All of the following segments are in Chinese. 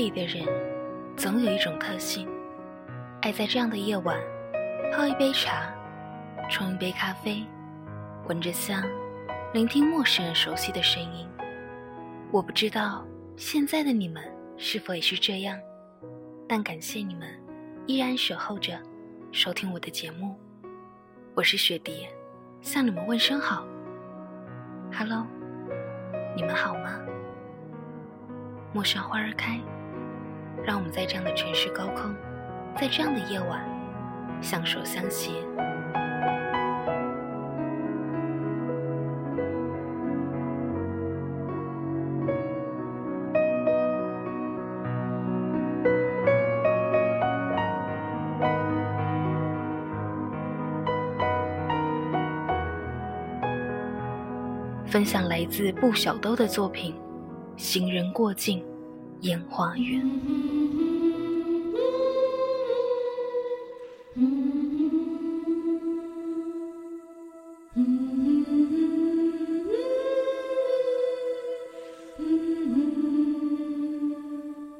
里的人，总有一种特性，爱在这样的夜晚，泡一杯茶，冲一杯咖啡，闻着香，聆听陌生人熟悉的声音。我不知道现在的你们是否也是这样，但感谢你们依然守候着，收听我的节目。我是雪蝶，向你们问声好。Hello，你们好吗？陌上花儿开，让我们在这样的城市高空，在这样的夜晚，相守相携。分享来自不小兜的作品。行人过境，烟花远。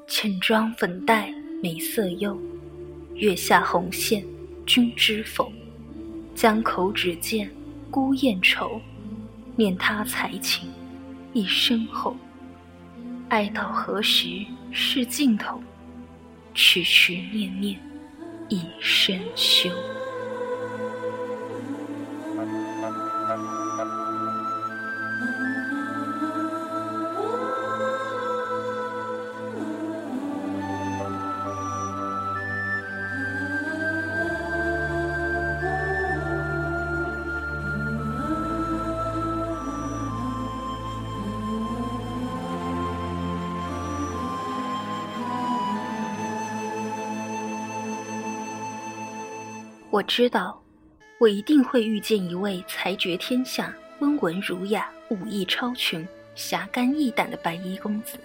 浅妆粉黛眉色幽，月下红线君知否？江口只见孤雁愁，念他才情一身厚。爱到何时是尽头？痴痴念念，一身休。我知道，我一定会遇见一位才绝天下、温文儒雅、武艺超群、侠肝义胆的白衣公子，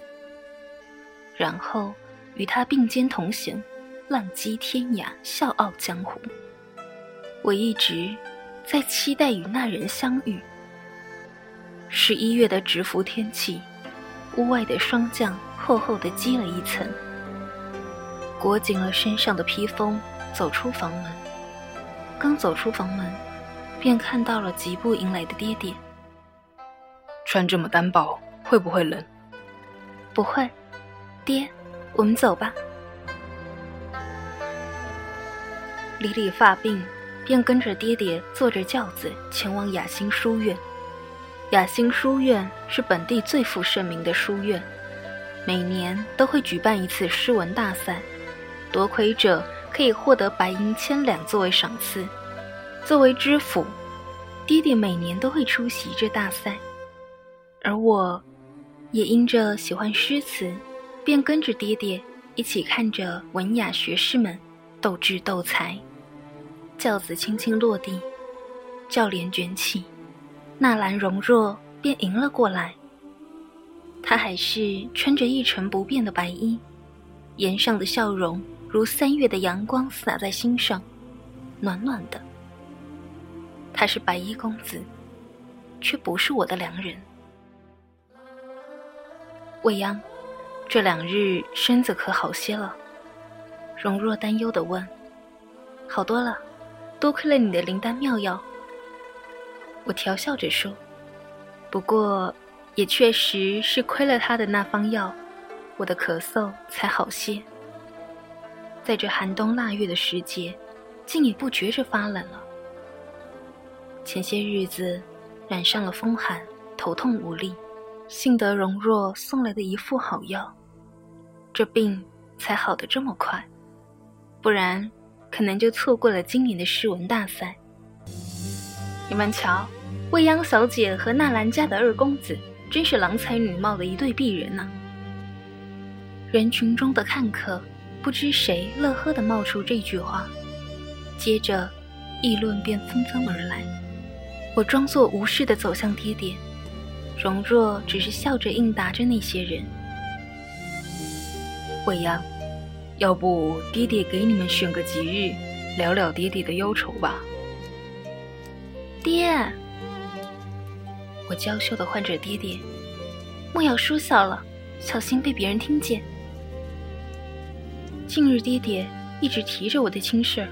然后与他并肩同行，浪迹天涯，笑傲江湖。我一直在期待与那人相遇。十一月的直伏天气，屋外的霜降厚厚的积了一层，裹紧了身上的披风，走出房门。刚走出房门，便看到了疾步迎来的爹爹。穿这么单薄，会不会冷？不会，爹，我们走吧。理理发鬓，便跟着爹爹坐着轿子前往雅兴书院。雅兴书院是本地最负盛名的书院，每年都会举办一次诗文大赛，夺魁者。可以获得白银千两作为赏赐。作为知府，爹爹每年都会出席这大赛，而我，也因着喜欢诗词，便跟着爹爹一起看着文雅学士们斗智斗才。轿子轻轻落地，轿帘卷起，纳兰容若便迎了过来。她还是穿着一成不变的白衣，颜上的笑容。如三月的阳光洒在心上，暖暖的。他是白衣公子，却不是我的良人。未央，这两日身子可好些了？容若担忧的问。好多了，多亏了你的灵丹妙药。我调笑着说。不过，也确实是亏了他的那方药，我的咳嗽才好些。在这寒冬腊月的时节，竟也不觉着发冷了。前些日子染上了风寒，头痛无力，幸得容若送来的一副好药，这病才好得这么快。不然，可能就错过了今年的诗文大赛。你们瞧，未央小姐和纳兰家的二公子，真是郎才女貌的一对璧人呐。人群中的看客。不知谁乐呵地冒出这句话，接着，议论便纷纷而来。我装作无事地走向爹爹，容若只是笑着应答着那些人。未央，要不爹爹给你们选个吉日，聊聊爹爹的忧愁吧。爹，我娇羞地唤着爹爹，莫要说笑了，小心被别人听见。近日爹爹一直提着我的亲事，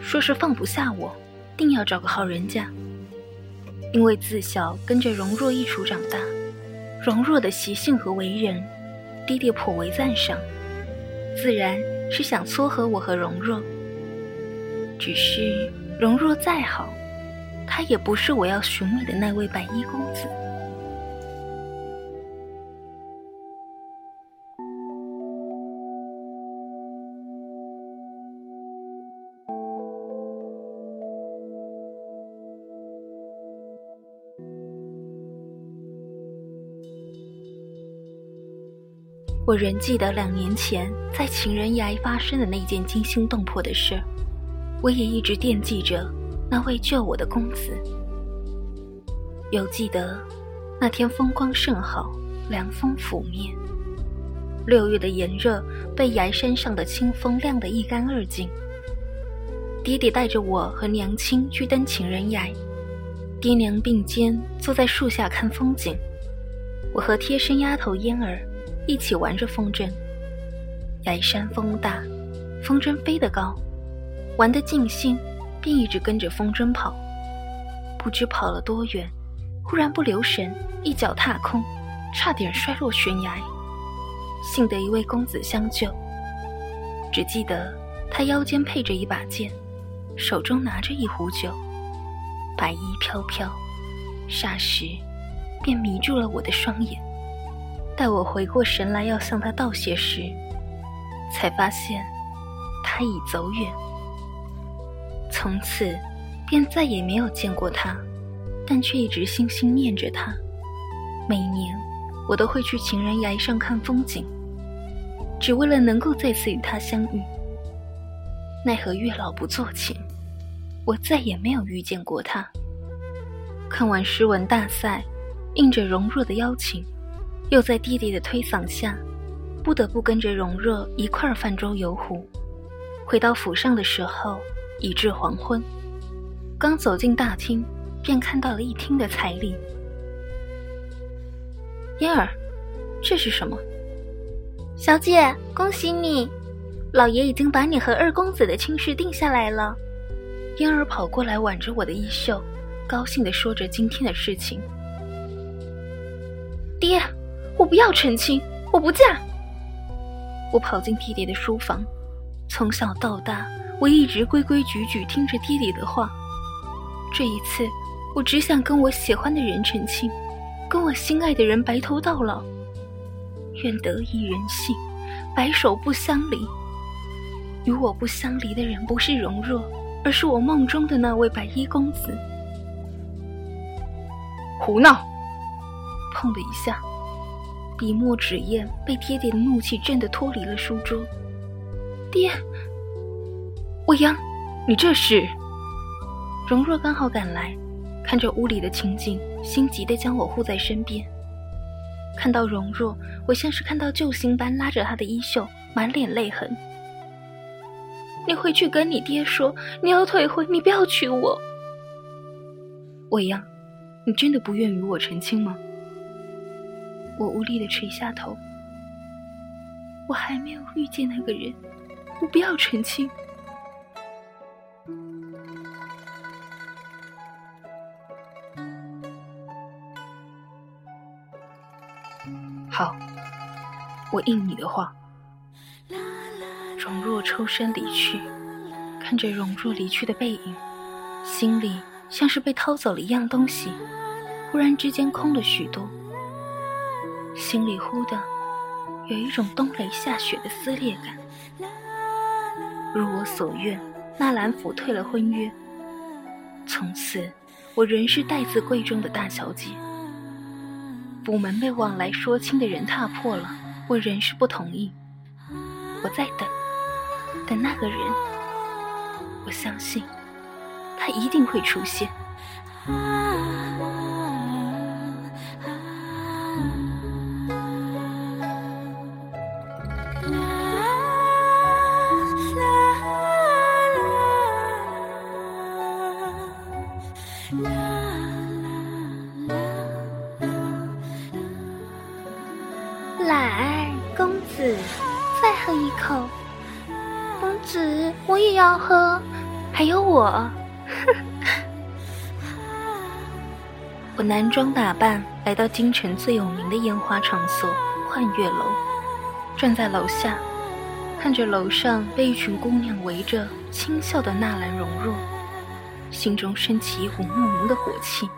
说是放不下我，定要找个好人家。因为自小跟着容若一处长大，容若的习性和为人，爹爹颇为赞赏，自然是想撮合我和容若。只是容若再好，他也不是我要寻觅的那位白衣公子。我仍记得两年前在情人崖发生的那件惊心动魄的事，我也一直惦记着那位救我的公子。犹记得那天风光甚好，凉风拂面，六月的炎热被崖山上的清风晾得一干二净。爹爹带着我和娘亲去登情人崖，爹娘并肩坐在树下看风景，我和贴身丫头嫣儿。一起玩着风筝，崖山风大，风筝飞得高，玩得尽兴，便一直跟着风筝跑。不知跑了多远，忽然不留神，一脚踏空，差点摔落悬崖。幸得一位公子相救。只记得他腰间配着一把剑，手中拿着一壶酒，白衣飘飘，霎时便迷住了我的双眼。待我回过神来要向他道谢时，才发现他已走远。从此便再也没有见过他，但却一直心心念着他。每年我都会去情人崖上看风景，只为了能够再次与他相遇。奈何月老不作情，我再也没有遇见过他。看完诗文大赛，应着容若的邀请。又在弟弟的推搡下，不得不跟着荣若一块儿泛舟游湖。回到府上的时候，已至黄昏。刚走进大厅，便看到了一厅的彩礼。嫣儿，这是什么？小姐，恭喜你，老爷已经把你和二公子的亲事定下来了。嫣儿跑过来挽着我的衣袖，高兴地说着今天的事情。爹。我不要成亲，我不嫁。我跑进爹爹的书房，从小到大，我一直规规矩矩听着爹爹的话。这一次，我只想跟我喜欢的人成亲，跟我心爱的人白头到老。愿得一人心，白首不相离。与我不相离的人不是容若，而是我梦中的那位白衣公子。胡闹！砰的一下。笔墨纸砚被爹爹的怒气震得脱离了书桌。爹，未央，你这是？容若刚好赶来，看着屋里的情景，心急的将我护在身边。看到容若，我像是看到救星般拉着她的衣袖，满脸泪痕。你回去跟你爹说，你要退婚，你不要娶我。未央，你真的不愿与我成亲吗？我无力的垂下头，我还没有遇见那个人，我不要成亲。好，我应你的话。容若抽身离去，看着容若离去的背影，心里像是被掏走了一样东西，忽然之间空了许多。心里忽的有一种冬雷下雪的撕裂感。如我所愿，纳兰府退了婚约，从此我仍是待字闺中的大小姐。府门被往来说亲的人踏破了，我仍是不同意。我在等，等那个人。我相信，他一定会出现。我也要喝，还有我。我男装打扮来到京城最有名的烟花场所幻月楼，站在楼下，看着楼上被一群姑娘围着轻笑的纳兰容若，心中升起一股莫名的火气。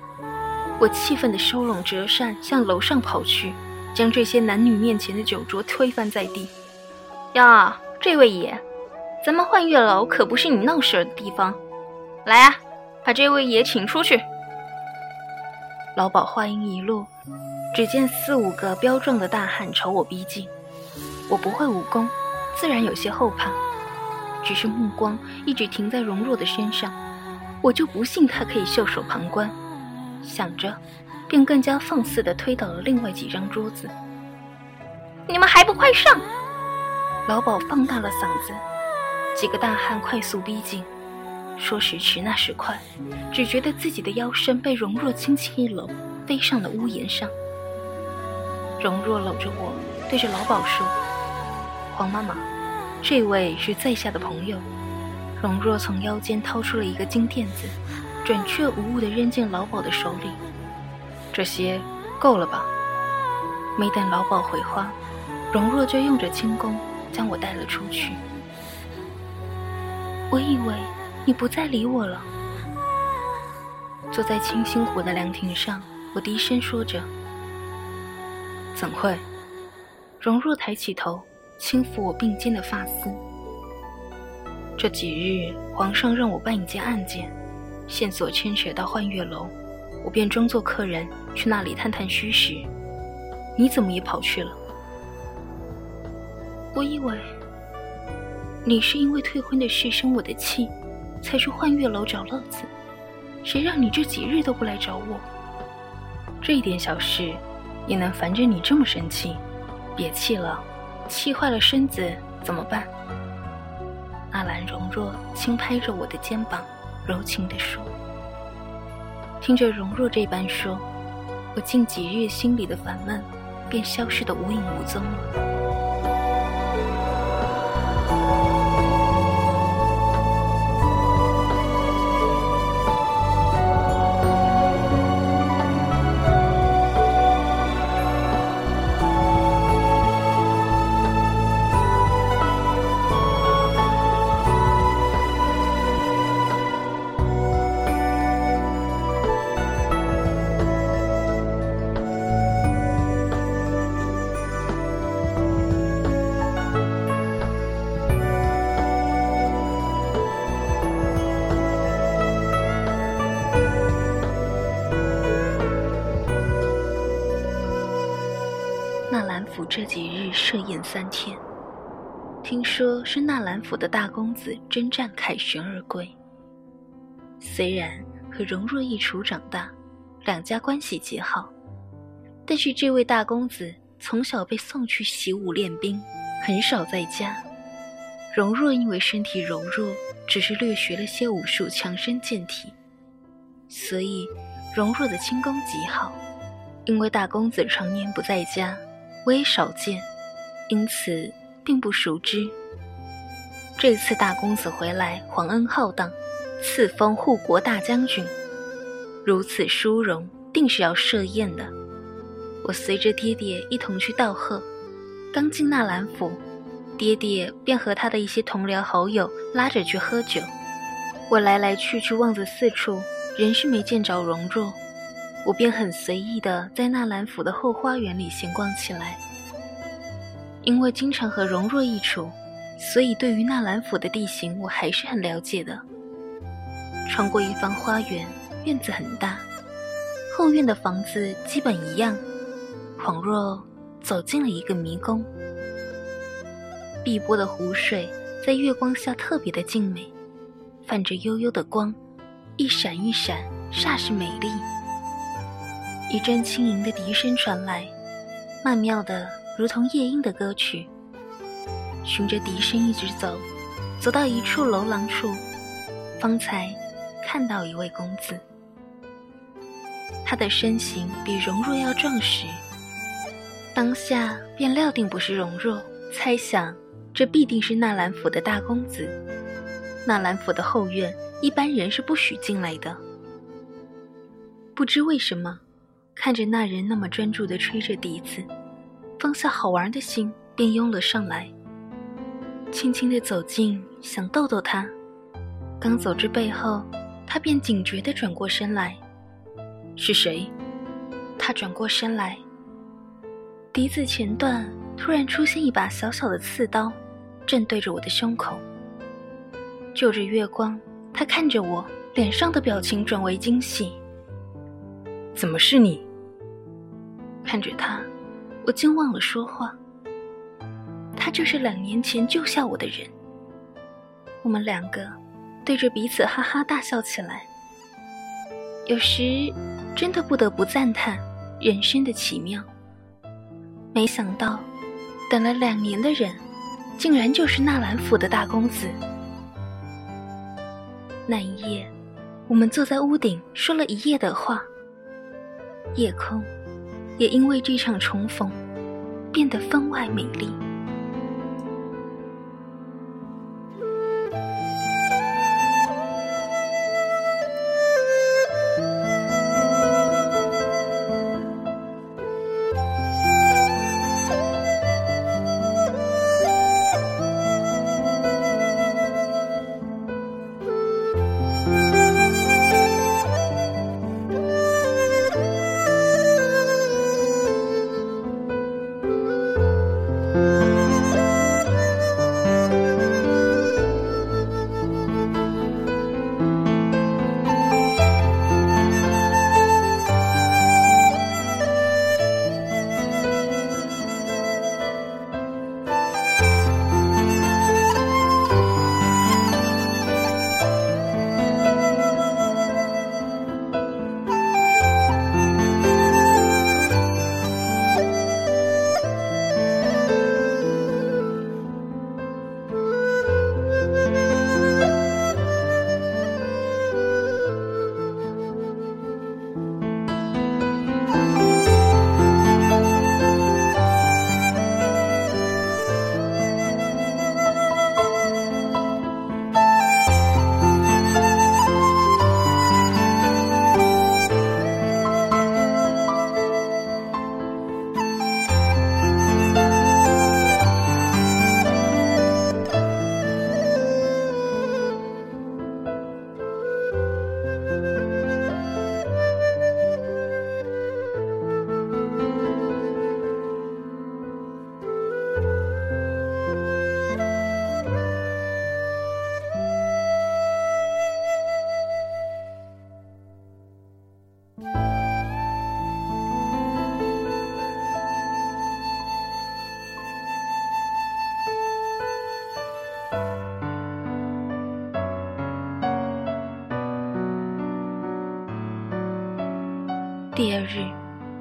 我气愤地收拢折扇，向楼上跑去，将这些男女面前的酒桌推翻在地。呀，这位爷，咱们幻月楼可不是你闹事儿的地方。来啊，把这位爷请出去。老鸨话音一落，只见四五个彪壮的大汉朝我逼近。我不会武功，自然有些后怕，只是目光一直停在容若的身上，我就不信他可以袖手旁观。想着，便更加放肆地推倒了另外几张桌子。你们还不快上！老鸨放大了嗓子，几个大汉快速逼近。说时迟，那时快，只觉得自己的腰身被荣若轻轻一搂，飞上了屋檐上。荣若搂着我，对着老鸨说：“黄妈妈，这位是在下的朋友。”荣若从腰间掏出了一个金垫子，准确无误地扔进老鸨的手里。这些够了吧？没等老鸨回话，荣若就用着轻功将我带了出去。我以为。你不再理我了。坐在清心湖的凉亭上，我低声说着：“怎会？”容若抬起头，轻抚我鬓间的发丝。这几日，皇上让我办一件案件，线索牵扯到幻月楼，我便装作客人去那里探探虚实。你怎么也跑去了？我以为你是因为退婚的事生我的气。才去幻月楼找乐子，谁让你这几日都不来找我？这一点小事，也能烦着你这么生气？别气了，气坏了身子怎么办？阿兰容若轻拍着我的肩膀，柔情地说。听着容若这般说，我近几日心里的烦闷，便消失得无影无踪了。这几日设宴三天，听说是纳兰府的大公子征战凯旋而归。虽然和容若一处长大，两家关系极好，但是这位大公子从小被送去习武练兵，很少在家。容若因为身体柔弱，只是略学了些武术，强身健体，所以容若的轻功极好。因为大公子常年不在家。我也少见，因此并不熟知。这次大公子回来，皇恩浩荡，赐封护国大将军，如此殊荣，定是要设宴的。我随着爹爹一同去道贺，刚进纳兰府，爹爹便和他的一些同僚好友拉着去喝酒。我来来去去望着四处，仍是没见着容若。我便很随意的在纳兰府的后花园里闲逛起来。因为经常和容若一处，所以对于纳兰府的地形我还是很了解的。穿过一方花园，院子很大，后院的房子基本一样，恍若走进了一个迷宫。碧波的湖水在月光下特别的静美，泛着幽幽的光，一闪一闪，煞是美丽。一阵轻盈的笛声传来，曼妙的如同夜莺的歌曲。循着笛声一直走，走到一处楼廊处，方才看到一位公子。他的身形比荣若要壮实，当下便料定不是荣若，猜想这必定是纳兰府的大公子。纳兰府的后院，一般人是不许进来的。不知为什么，看着那人那么专注地吹着笛子，放下好玩的心便拥了上来，轻轻地走近，想逗逗他。刚走至背后，他便警觉地转过身来。是谁？他转过身来，笛子前段突然出现一把小小的刺刀，正对着我的胸口。就着月光，他看着我，脸上的表情转为惊喜。怎么是你？看着他，我竟忘了说话。他就是两年前救下我的人。我们两个对着彼此哈哈大笑起来。有时真的不得不赞叹人生的奇妙。没想到，等了两年的人，竟然就是纳兰府的大公子。那一夜，我们坐在屋顶说了一夜的话。夜空，也因为这场重逢，变得分外美丽。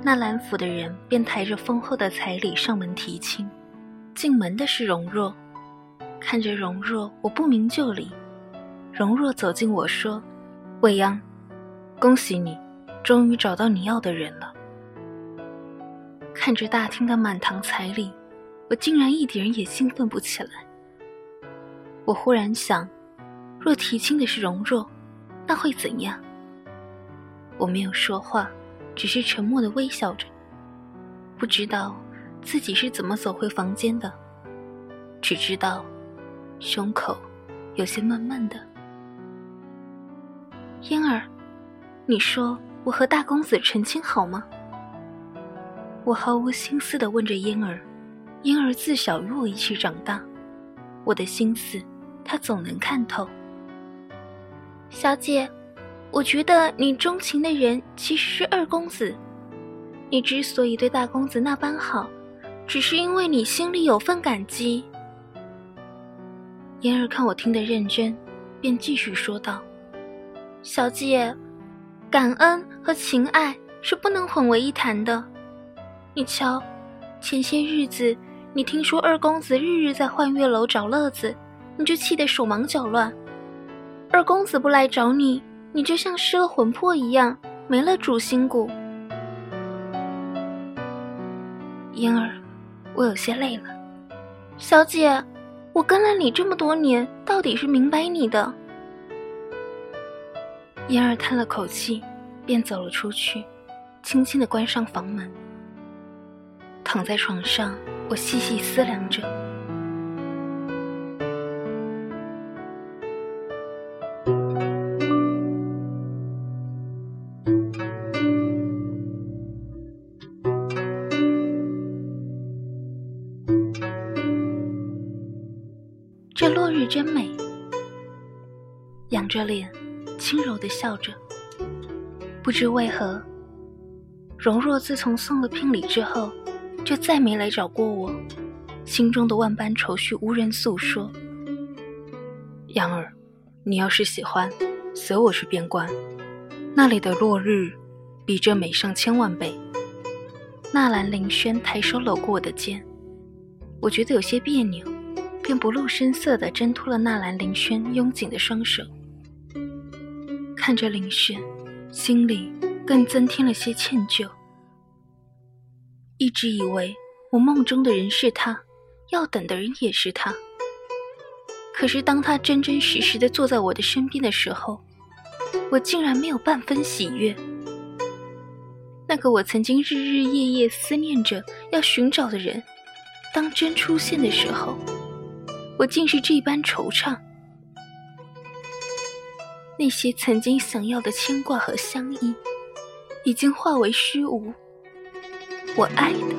纳兰府的人便抬着丰厚的彩礼上门提亲。进门的是容若，看着容若，我不明就里。容若走近我说：“未央，恭喜你，终于找到你要的人了。”看着大厅的满堂彩礼，我竟然一点也兴奋不起来。我忽然想，若提亲的是容若，那会怎样？我没有说话。只是沉默的微笑着，不知道自己是怎么走回房间的，只知道胸口有些闷闷的。嫣儿，你说我和大公子成亲好吗？我毫无心思的问着嫣儿，嫣儿自小与我一起长大，我的心思她总能看透。小姐。我觉得你钟情的人其实是二公子，你之所以对大公子那般好，只是因为你心里有份感激。嫣儿看我听得认真，便继续说道：“小姐，感恩和情爱是不能混为一谈的。你瞧，前些日子你听说二公子日日在幻月楼找乐子，你就气得手忙脚乱。二公子不来找你。”你就像失了魂魄一样，没了主心骨。嫣儿，我有些累了。小姐，我跟了你这么多年，到底是明白你的。嫣儿叹了口气，便走了出去，轻轻的关上房门。躺在床上，我细细思量着。日真美，仰着脸，轻柔的笑着。不知为何，荣若自从送了聘礼之后，就再没来找过我。心中的万般愁绪无人诉说。杨儿，你要是喜欢，随我去边关，那里的落日比这美上千万倍。纳兰凌轩抬手搂过我的肩，我觉得有些别扭。便不露声色地挣脱了纳兰凌轩拥紧的双手，看着凌轩，心里更增添了些歉疚。一直以为我梦中的人是他，要等的人也是他。可是当他真真实实的坐在我的身边的时候，我竟然没有半分喜悦。那个我曾经日日夜夜思念着要寻找的人，当真出现的时候。我竟是这般惆怅，那些曾经想要的牵挂和相依，已经化为虚无。我爱的，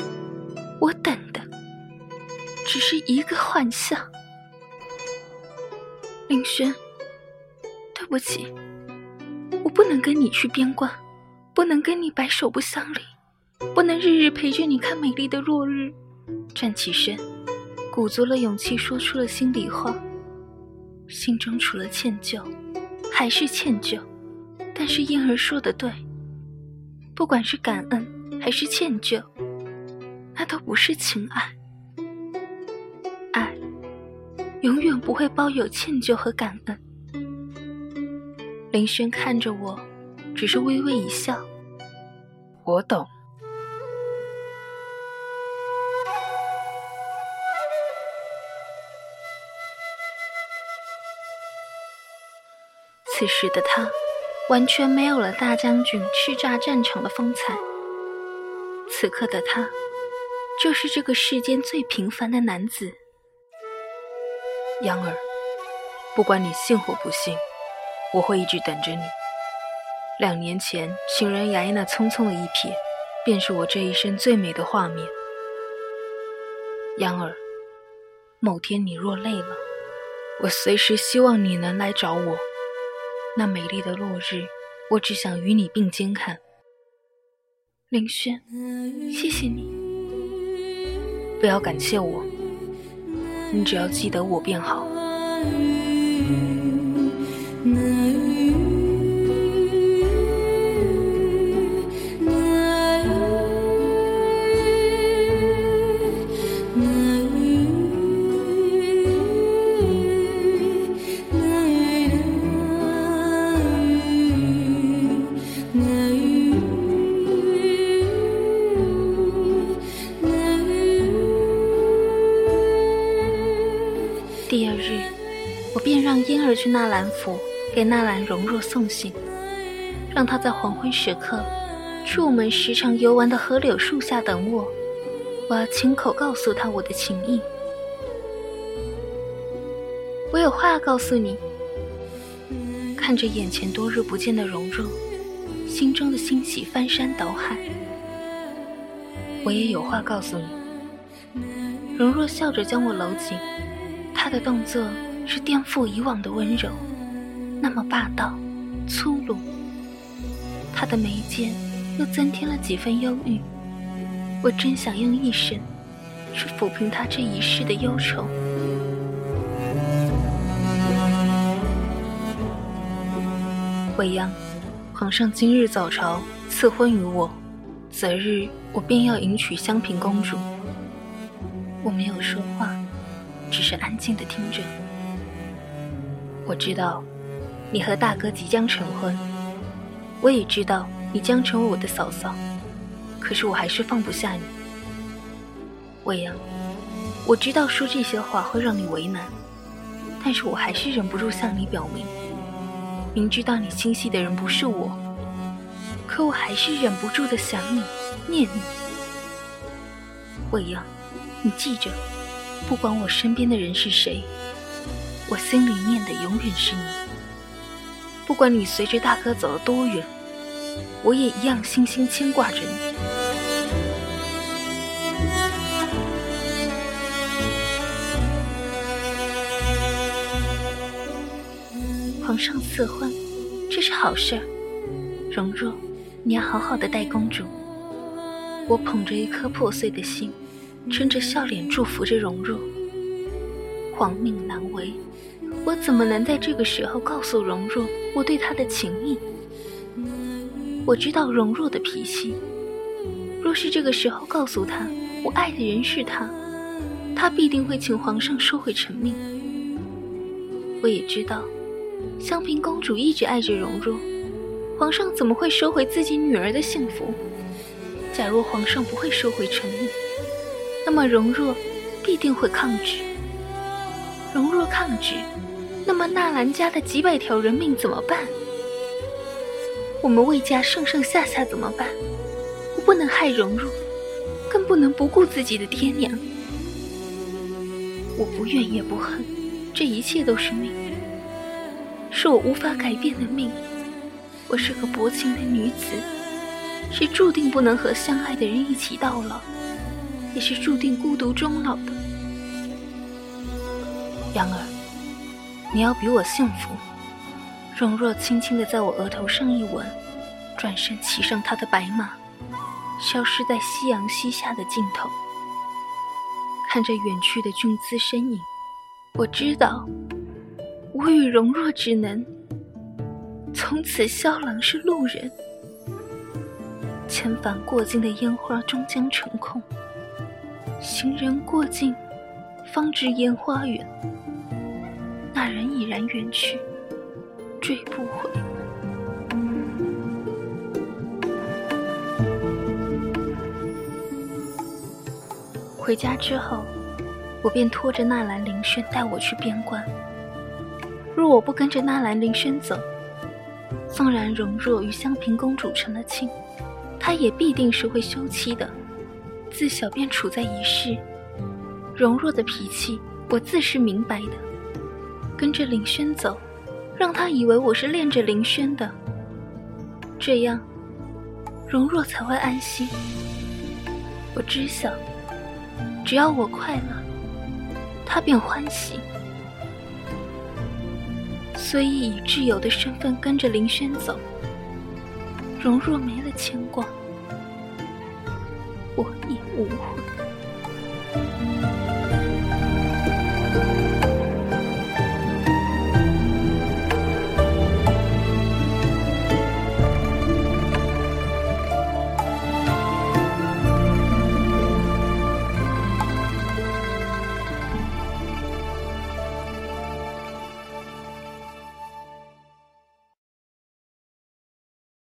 我等的，只是一个幻象。林轩，对不起，我不能跟你去边关，不能跟你白首不相离，不能日日陪着你看美丽的落日。站起身。鼓足了勇气，说出了心里话。心中除了歉疚，还是歉疚。但是燕儿说的对，不管是感恩还是歉疚，那都不是情爱。爱永远不会包有歉疚和感恩。林轩看着我，只是微微一笑。我懂。此时的他，完全没有了大将军叱咤战场的风采。此刻的他，就是这个世间最平凡的男子。杨儿，不管你信或不信，我会一直等着你。两年前情人牙医那匆匆的一瞥，便是我这一生最美的画面。杨儿，某天你若累了，我随时希望你能来找我。那美丽的落日，我只想与你并肩看。林轩，谢谢你。不要感谢我，你只要记得我便好。去纳兰府给纳兰容若送信，让他在黄昏时刻去我们时常游玩的河柳树下等我。我要亲口告诉他我的情意。我有话要告诉你。看着眼前多日不见的容若，心中的欣喜翻山倒海。我也有话告诉你。容若笑着将我搂紧，她的动作。是颠覆以往的温柔，那么霸道、粗鲁。他的眉间又增添了几分忧郁。我真想用一生去抚平他这一世的忧愁。未央，皇上今日早朝赐婚于我，择日我便要迎娶香嫔公主。我没有说话，只是安静的听着。我知道，你和大哥即将成婚，我也知道你将成为我的嫂嫂，可是我还是放不下你。未央，我知道说这些话会让你为难，但是我还是忍不住向你表明，明知道你心系的人不是我，可我还是忍不住的想你、念你。未央，你记着，不管我身边的人是谁，我心里念的永远是你。不管你随着大哥走了多远，我也一样心心牵挂着你。皇上赐婚，这是好事儿。容若，你要好好的待公主。我捧着一颗破碎的心。撑着笑脸祝福着容若，皇命难违，我怎么能在这个时候告诉容若我对她的情意？我知道容若的脾气，若是这个时候告诉她我爱的人是他，他必定会请皇上收回成命。我也知道，香嫔公主一直爱着容若，皇上怎么会收回自己女儿的幸福？假若皇上不会收回成命。那么容若必定会抗旨。容若抗旨，那么纳兰家的几百条人命怎么办？我们魏家上上下下怎么办？我不能害荣荣，更不能不顾自己的爹娘。我不怨也不恨，这一切都是命，是我无法改变的命。我是个薄情的女子，是注定不能和相爱的人一起到老。也是注定孤独终老的，杨儿，你要比我幸福。容若轻轻的在我额头上一吻，转身骑上他的白马，消失在夕阳西下的尽头。看着远去的俊姿身影，我知道，我与容若只能从此萧郎是路人，千帆过尽的烟花终将成空。行人过尽，方知烟花远。那人已然远去，追不回。回家之后，我便拖着纳兰凌轩带我去边关。若我不跟着纳兰凌轩走，纵然容若与香嫔公主成了亲，她也必定是会休妻的。自小便处在一世，容若的脾气我自是明白的。跟着林轩走，让他以为我是恋着林轩的，这样容若才会安心。我知晓，只要我快乐，他便欢喜。所以以挚友的身份跟着林轩走，容若没了牵挂。我亦无悔。